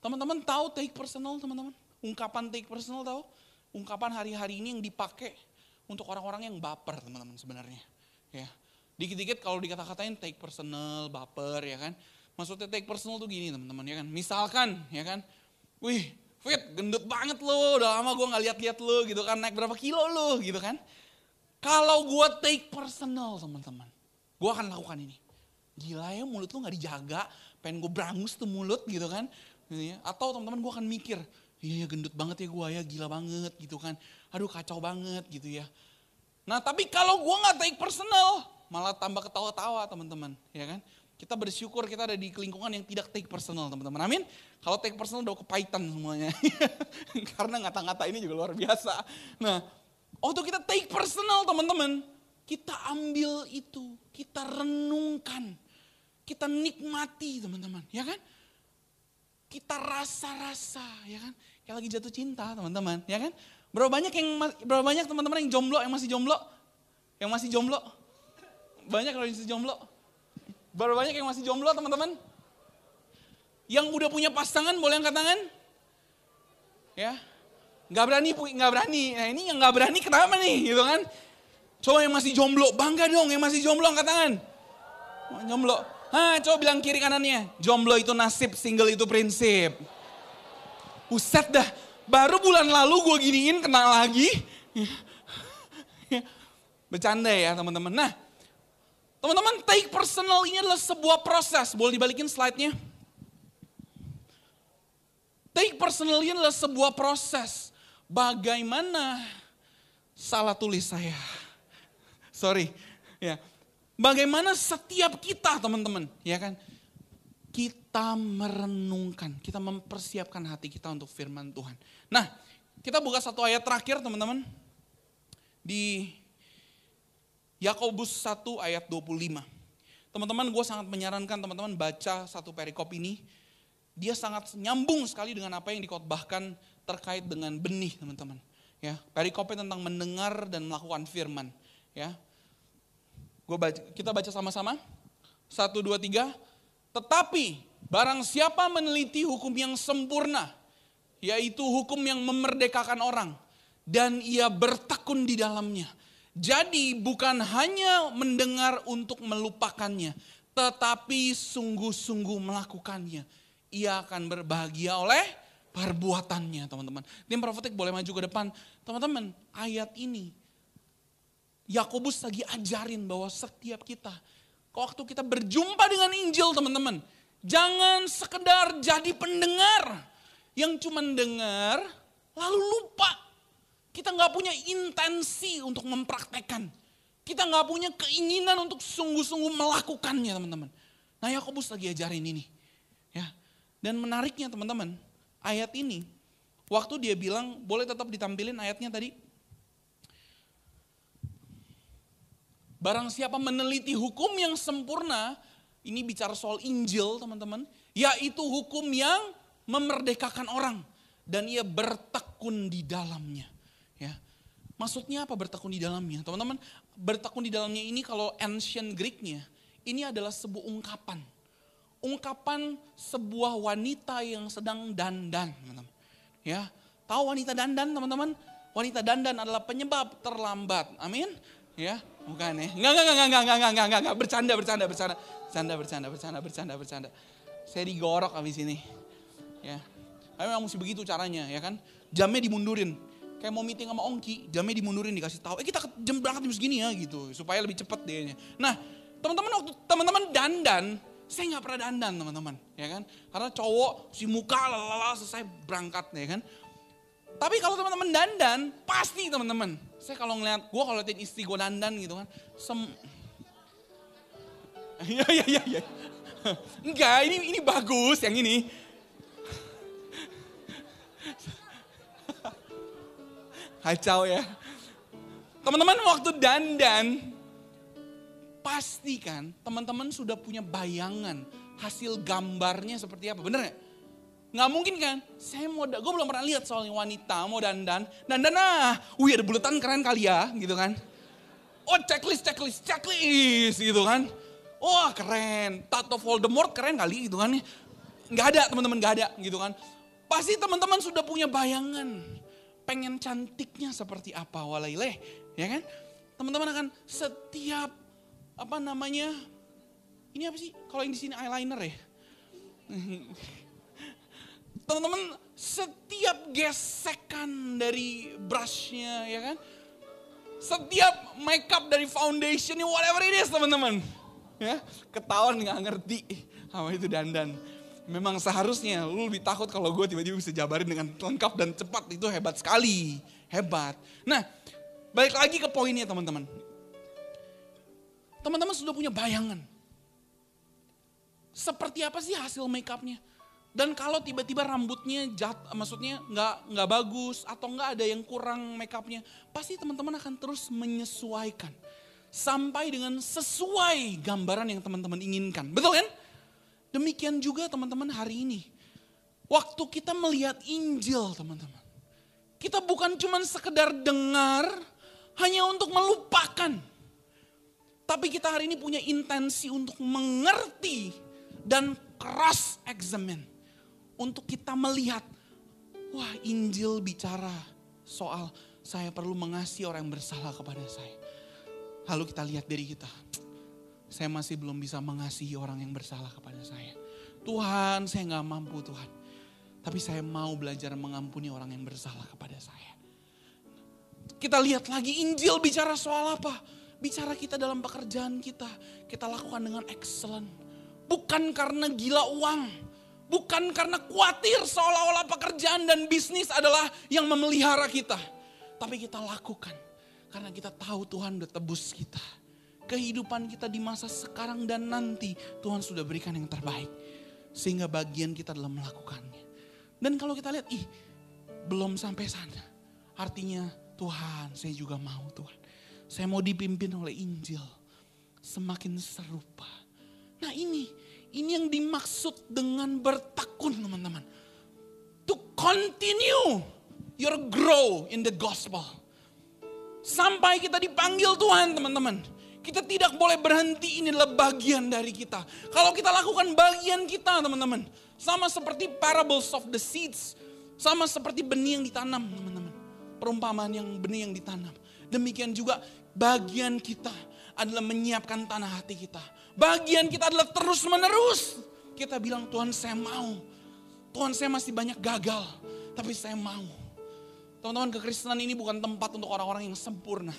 Teman-teman tahu take personal teman-teman? Ungkapan take personal tahu? Ungkapan hari-hari ini yang dipakai untuk orang-orang yang baper teman-teman sebenarnya. Ya, Dikit-dikit kalau dikata-katain take personal, baper ya kan. Maksudnya take personal tuh gini teman-teman ya kan. Misalkan ya kan, wih Fit gendut banget lo, udah lama gue gak lihat-lihat lo gitu kan. Naik berapa kilo lo gitu kan. Kalau gue take personal teman-teman, gue akan lakukan ini. Gila ya mulut lo gak dijaga, pengen gue berangus tuh mulut gitu kan. Gitu ya. Atau teman-teman gue akan mikir, iya gendut banget ya gue ya, gila banget gitu kan. Aduh kacau banget gitu ya. Nah tapi kalau gue gak take personal, malah tambah ketawa-tawa teman-teman, ya kan? Kita bersyukur kita ada di lingkungan yang tidak take personal teman-teman. Amin. Kalau take personal udah kepahitan semuanya. Karena ngata-ngata ini juga luar biasa. Nah, waktu kita take personal teman-teman, kita ambil itu, kita renungkan, kita nikmati teman-teman, ya kan? Kita rasa-rasa, ya kan? Kayak lagi jatuh cinta teman-teman, ya kan? Berapa banyak yang berapa banyak teman-teman yang jomblo, yang masih jomblo? Yang masih jomblo? Banyak kalau masih jomblo. Berapa banyak yang masih jomblo teman-teman? Yang udah punya pasangan boleh angkat tangan? Ya, nggak berani, nggak berani. Nah ini yang nggak berani kenapa nih, gitu kan? Coba yang masih jomblo, bangga dong yang masih jomblo angkat tangan. Jomblo. Hah, coba bilang kiri kanannya. Jomblo itu nasib, single itu prinsip. Buset dah, baru bulan lalu gue giniin kena lagi. Bercanda ya teman-teman. Nah, Teman-teman, take personal ini adalah sebuah proses. Boleh dibalikin slide-nya? Take personal ini adalah sebuah proses. Bagaimana salah tulis saya? Sorry. Ya. bagaimana setiap kita teman-teman, ya kan? Kita merenungkan, kita mempersiapkan hati kita untuk firman Tuhan. Nah, kita buka satu ayat terakhir teman-teman. Di Yakobus 1 ayat 25. Teman-teman gue sangat menyarankan teman-teman baca satu perikop ini. Dia sangat nyambung sekali dengan apa yang dikotbahkan terkait dengan benih teman-teman. Ya, perikopnya tentang mendengar dan melakukan firman. Ya, Gua baca, kita baca sama-sama. Satu, dua, tiga. Tetapi barang siapa meneliti hukum yang sempurna, yaitu hukum yang memerdekakan orang, dan ia bertekun di dalamnya. Jadi bukan hanya mendengar untuk melupakannya, tetapi sungguh-sungguh melakukannya. Ia akan berbahagia oleh perbuatannya teman-teman. Tim profetik boleh maju ke depan. Teman-teman ayat ini Yakobus lagi ajarin bahwa setiap kita, waktu kita berjumpa dengan Injil teman-teman, jangan sekedar jadi pendengar yang cuma dengar lalu lupa. Kita nggak punya intensi untuk mempraktekkan. Kita nggak punya keinginan untuk sungguh-sungguh melakukannya teman-teman. Nah Yakobus lagi ajarin ini. ya. Dan menariknya teman-teman, ayat ini, waktu dia bilang boleh tetap ditampilin ayatnya tadi, Barang siapa meneliti hukum yang sempurna, ini bicara soal Injil teman-teman, yaitu hukum yang memerdekakan orang dan ia bertekun di dalamnya. Ya. Maksudnya apa bertekun di dalamnya? Teman-teman, bertekun di dalamnya ini kalau ancient Greeknya, ini adalah sebuah ungkapan. Ungkapan sebuah wanita yang sedang dandan, teman-teman. Ya, tahu wanita dandan, teman-teman? Wanita dandan adalah penyebab terlambat. Amin. Ya, Bukan ya? Enggak, enggak, enggak, enggak, enggak, enggak, enggak, enggak, enggak, bercanda, bercanda, bercanda, bercanda, bercanda, bercanda, bercanda, bercanda. Saya digorok habis ini. Ya. Tapi memang mesti begitu caranya, ya kan? Jamnya dimundurin. Kayak mau meeting sama Ongki, jamnya dimundurin dikasih tahu. Eh kita jam berangkat jam segini ya gitu, supaya lebih cepat dia. Nah, teman-teman waktu teman-teman dandan, saya nggak pernah dandan teman-teman, ya kan? Karena cowok si muka lalala selesai berangkat, ya kan? Tapi kalau teman-teman dandan, pasti teman-teman saya kalau ngeliat, gue kalau liatin istri gue dandan gitu kan, sem... Iya, iya, iya, iya. Enggak, ini ini bagus yang ini. Kacau ya. Teman-teman waktu dandan, pastikan teman-teman sudah punya bayangan hasil gambarnya seperti apa. Bener gak? Nggak mungkin kan? Saya mau, gue belum pernah lihat soalnya wanita mau dandan. Dandan ah, wih ada bulatan keren kali ya gitu kan. Oh checklist, checklist, checklist gitu kan. Wah oh, keren, tato Voldemort keren kali gitu kan. Nggak ada teman-teman, nggak ada gitu kan. Pasti teman-teman sudah punya bayangan. Pengen cantiknya seperti apa walaileh, ya kan? Teman-teman akan setiap apa namanya? Ini apa sih? Kalau yang di sini eyeliner ya? Teman-teman, setiap gesekan dari brushnya, ya kan? Setiap makeup dari foundationnya, whatever it is teman-teman. Ya, ketahuan nggak ngerti sama itu dandan. Memang seharusnya lu lebih takut kalau gue tiba-tiba bisa jabarin dengan lengkap dan cepat. Itu hebat sekali. Hebat. Nah, balik lagi ke poinnya teman-teman. Teman-teman sudah punya bayangan. Seperti apa sih hasil makeupnya? Dan kalau tiba-tiba rambutnya jat, maksudnya nggak nggak bagus atau nggak ada yang kurang makeupnya, pasti teman-teman akan terus menyesuaikan sampai dengan sesuai gambaran yang teman-teman inginkan. Betul kan? Demikian juga teman-teman hari ini. Waktu kita melihat Injil teman-teman. Kita bukan cuma sekedar dengar hanya untuk melupakan. Tapi kita hari ini punya intensi untuk mengerti dan cross examine untuk kita melihat, wah Injil bicara soal saya perlu mengasihi orang yang bersalah kepada saya. Lalu kita lihat diri kita, saya masih belum bisa mengasihi orang yang bersalah kepada saya. Tuhan, saya nggak mampu Tuhan. Tapi saya mau belajar mengampuni orang yang bersalah kepada saya. Kita lihat lagi Injil bicara soal apa? Bicara kita dalam pekerjaan kita. Kita lakukan dengan excellent. Bukan karena gila uang Bukan karena khawatir seolah-olah pekerjaan dan bisnis adalah yang memelihara kita. Tapi kita lakukan karena kita tahu Tuhan udah tebus kita. kehidupan kita di masa sekarang dan nanti Tuhan sudah berikan yang terbaik. Sehingga bagian kita dalam melakukannya. Dan kalau kita lihat, ih belum sampai sana. Artinya Tuhan saya juga mau Tuhan. Saya mau dipimpin oleh Injil. Semakin serupa. Nah ini, ini yang dimaksud dengan bertekun teman-teman. To continue your grow in the gospel. Sampai kita dipanggil Tuhan teman-teman. Kita tidak boleh berhenti, ini adalah bagian dari kita. Kalau kita lakukan bagian kita teman-teman. Sama seperti parables of the seeds. Sama seperti benih yang ditanam teman-teman. Perumpamaan yang benih yang ditanam. Demikian juga bagian kita adalah menyiapkan tanah hati kita. Bagian kita adalah terus menerus. Kita bilang Tuhan saya mau. Tuhan saya masih banyak gagal. Tapi saya mau. Teman-teman kekristenan ini bukan tempat untuk orang-orang yang sempurna.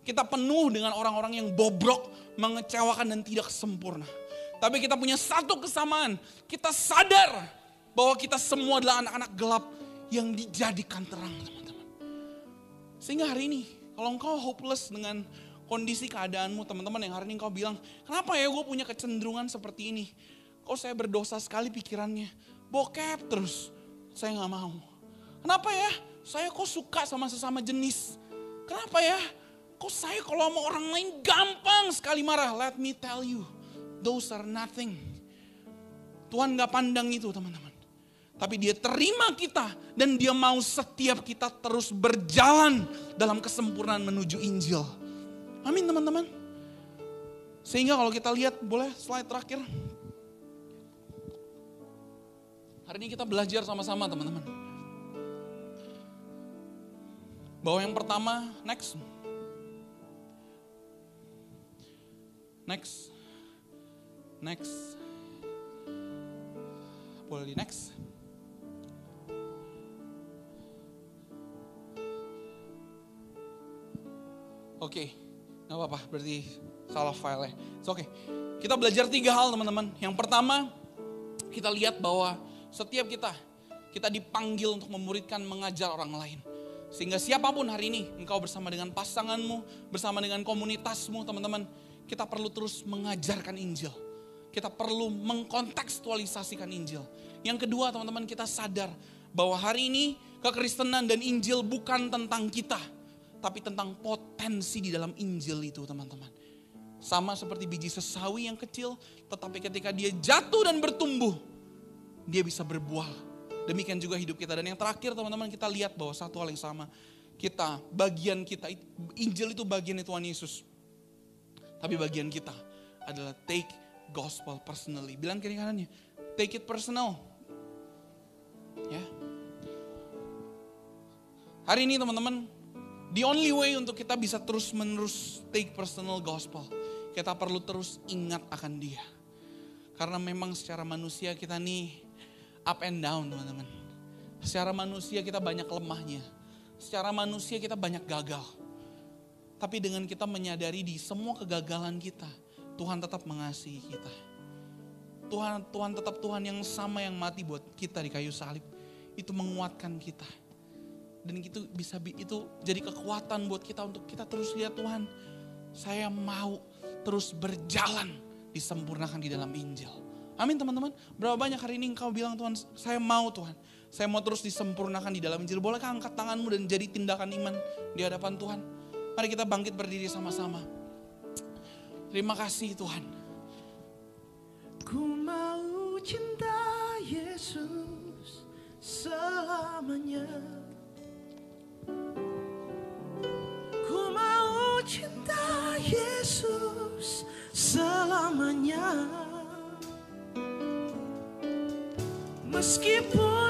Kita penuh dengan orang-orang yang bobrok, mengecewakan dan tidak sempurna. Tapi kita punya satu kesamaan. Kita sadar bahwa kita semua adalah anak-anak gelap yang dijadikan terang teman-teman. Sehingga hari ini kalau engkau hopeless dengan kondisi keadaanmu teman-teman yang hari ini engkau bilang, kenapa ya gue punya kecenderungan seperti ini? Kok saya berdosa sekali pikirannya, bokep terus, saya gak mau. Kenapa ya? Saya kok suka sama sesama jenis. Kenapa ya? Kok saya kalau sama orang lain gampang sekali marah. Let me tell you, those are nothing. Tuhan gak pandang itu teman-teman. Tapi dia terima kita dan dia mau setiap kita terus berjalan dalam kesempurnaan menuju Injil. Amin teman-teman. Sehingga kalau kita lihat, boleh slide terakhir. Hari ini kita belajar sama-sama teman-teman. Bahwa yang pertama, next. Next. Next. Boleh di next. Oke, okay. nggak apa-apa, berarti salah file Oke, okay. kita belajar tiga hal teman-teman. Yang pertama, kita lihat bahwa setiap kita, kita dipanggil untuk memuridkan, mengajar orang lain. Sehingga siapa pun hari ini, engkau bersama dengan pasanganmu, bersama dengan komunitasmu teman-teman, kita perlu terus mengajarkan Injil. Kita perlu mengkontekstualisasikan Injil. Yang kedua teman-teman kita sadar bahwa hari ini kekristenan dan Injil bukan tentang kita tapi tentang potensi di dalam Injil itu teman-teman. Sama seperti biji sesawi yang kecil, tetapi ketika dia jatuh dan bertumbuh, dia bisa berbuah. Demikian juga hidup kita. Dan yang terakhir teman-teman kita lihat bahwa satu hal yang sama. Kita, bagian kita, Injil itu bagian Tuhan Yesus. Tapi bagian kita adalah take gospel personally. Bilang kiri kanannya, take it personal. Ya. Hari ini teman-teman, The only way untuk kita bisa terus menerus take personal gospel. Kita perlu terus ingat akan dia. Karena memang secara manusia kita nih up and down teman-teman. Secara manusia kita banyak lemahnya. Secara manusia kita banyak gagal. Tapi dengan kita menyadari di semua kegagalan kita, Tuhan tetap mengasihi kita. Tuhan Tuhan tetap Tuhan yang sama yang mati buat kita di kayu salib. Itu menguatkan kita dan itu bisa itu jadi kekuatan buat kita untuk kita terus lihat Tuhan. Saya mau terus berjalan disempurnakan di dalam Injil. Amin teman-teman. Berapa banyak hari ini engkau bilang Tuhan, saya mau Tuhan. Saya mau terus disempurnakan di dalam Injil. Bolehkah angkat tanganmu dan jadi tindakan iman di hadapan Tuhan? Mari kita bangkit berdiri sama-sama. Terima kasih Tuhan. Ku mau cinta Yesus selamanya. Meskipun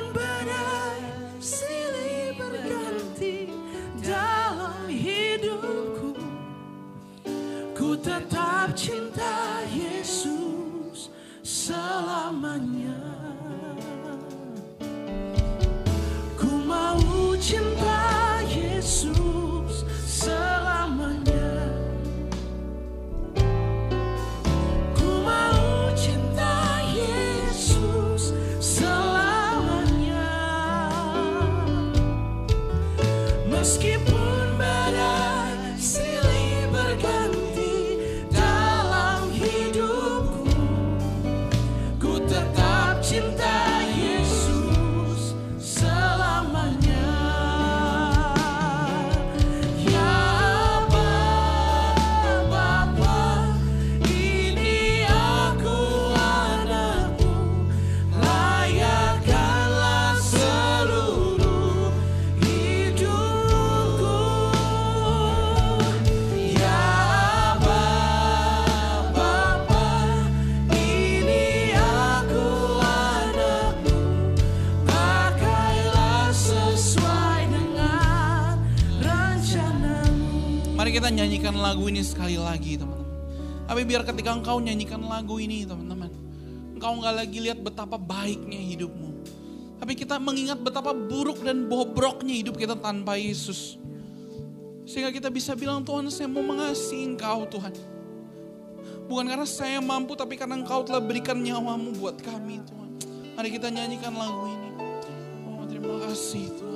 kita nyanyikan lagu ini sekali lagi teman-teman. Tapi biar ketika engkau nyanyikan lagu ini teman-teman. Engkau nggak lagi lihat betapa baiknya hidupmu. Tapi kita mengingat betapa buruk dan bobroknya hidup kita tanpa Yesus. Sehingga kita bisa bilang Tuhan saya mau mengasihi engkau Tuhan. Bukan karena saya mampu tapi karena engkau telah berikan nyawamu buat kami Tuhan. Mari kita nyanyikan lagu ini. Oh terima kasih Tuhan.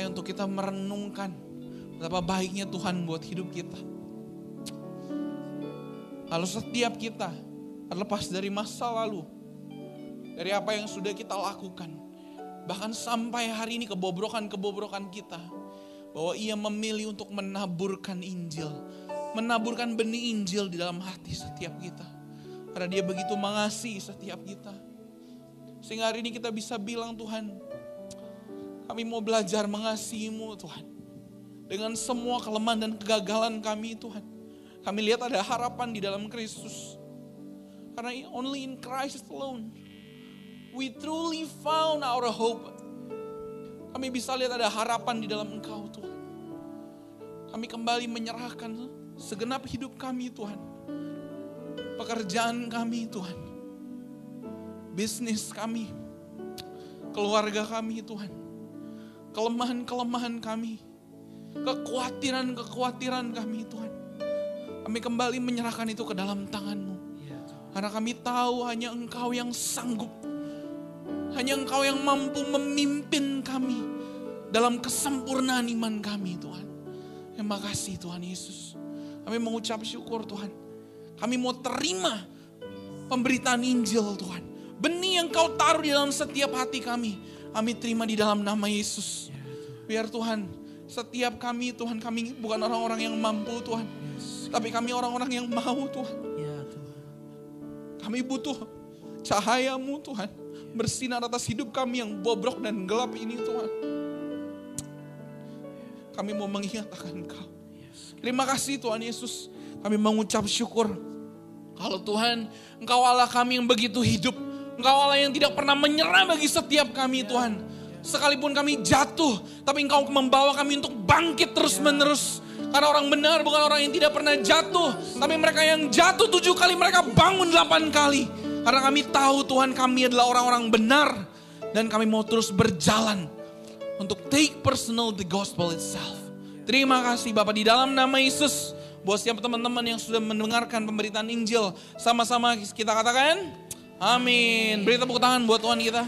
Untuk kita merenungkan. Betapa baiknya Tuhan buat hidup kita. Lalu setiap kita terlepas dari masa lalu. Dari apa yang sudah kita lakukan. Bahkan sampai hari ini kebobrokan-kebobrokan kita. Bahwa ia memilih untuk menaburkan Injil. Menaburkan benih Injil di dalam hati setiap kita. Karena dia begitu mengasihi setiap kita. Sehingga hari ini kita bisa bilang Tuhan, kami mau belajar mengasihimu Tuhan. Dengan semua kelemahan dan kegagalan kami Tuhan. Kami lihat ada harapan di dalam Kristus. Karena only in Christ alone we truly found our hope. Kami bisa lihat ada harapan di dalam Engkau Tuhan. Kami kembali menyerahkan segenap hidup kami Tuhan. Pekerjaan kami Tuhan. Bisnis kami. Keluarga kami Tuhan. Kelemahan-kelemahan kami. Kekhawatiran-kekhawatiran kami Tuhan. Kami kembali menyerahkan itu ke dalam tangan-Mu. Karena kami tahu hanya Engkau yang sanggup. Hanya Engkau yang mampu memimpin kami dalam kesempurnaan iman kami Tuhan. Terima kasih Tuhan Yesus. Kami mengucap syukur Tuhan. Kami mau terima pemberitaan Injil Tuhan. Benih yang kau taruh di dalam setiap hati kami. Kami terima di dalam nama Yesus. Biar Tuhan, setiap kami Tuhan, kami bukan orang-orang yang mampu Tuhan. Tapi kami orang-orang yang mau Tuhan. Ya. Kami butuh cahayamu Tuhan. Bersinar atas hidup kami yang bobrok dan gelap ini Tuhan. Kami mau mengingatkan Engkau. Terima kasih Tuhan Yesus. Kami mengucap syukur. Kalau Tuhan, Engkau Allah kami yang begitu hidup. Engkau Allah yang tidak pernah menyerah bagi setiap kami Tuhan. Sekalipun kami jatuh, tapi Engkau membawa kami untuk bangkit terus menerus. Karena orang benar bukan orang yang tidak pernah jatuh. Tapi mereka yang jatuh tujuh kali, mereka bangun delapan kali. Karena kami tahu Tuhan kami adalah orang-orang benar. Dan kami mau terus berjalan untuk take personal the gospel itself. Terima kasih Bapak di dalam nama Yesus. Buat setiap teman-teman yang sudah mendengarkan pemberitaan Injil. Sama-sama kita katakan, amin. Beri tepuk tangan buat Tuhan kita.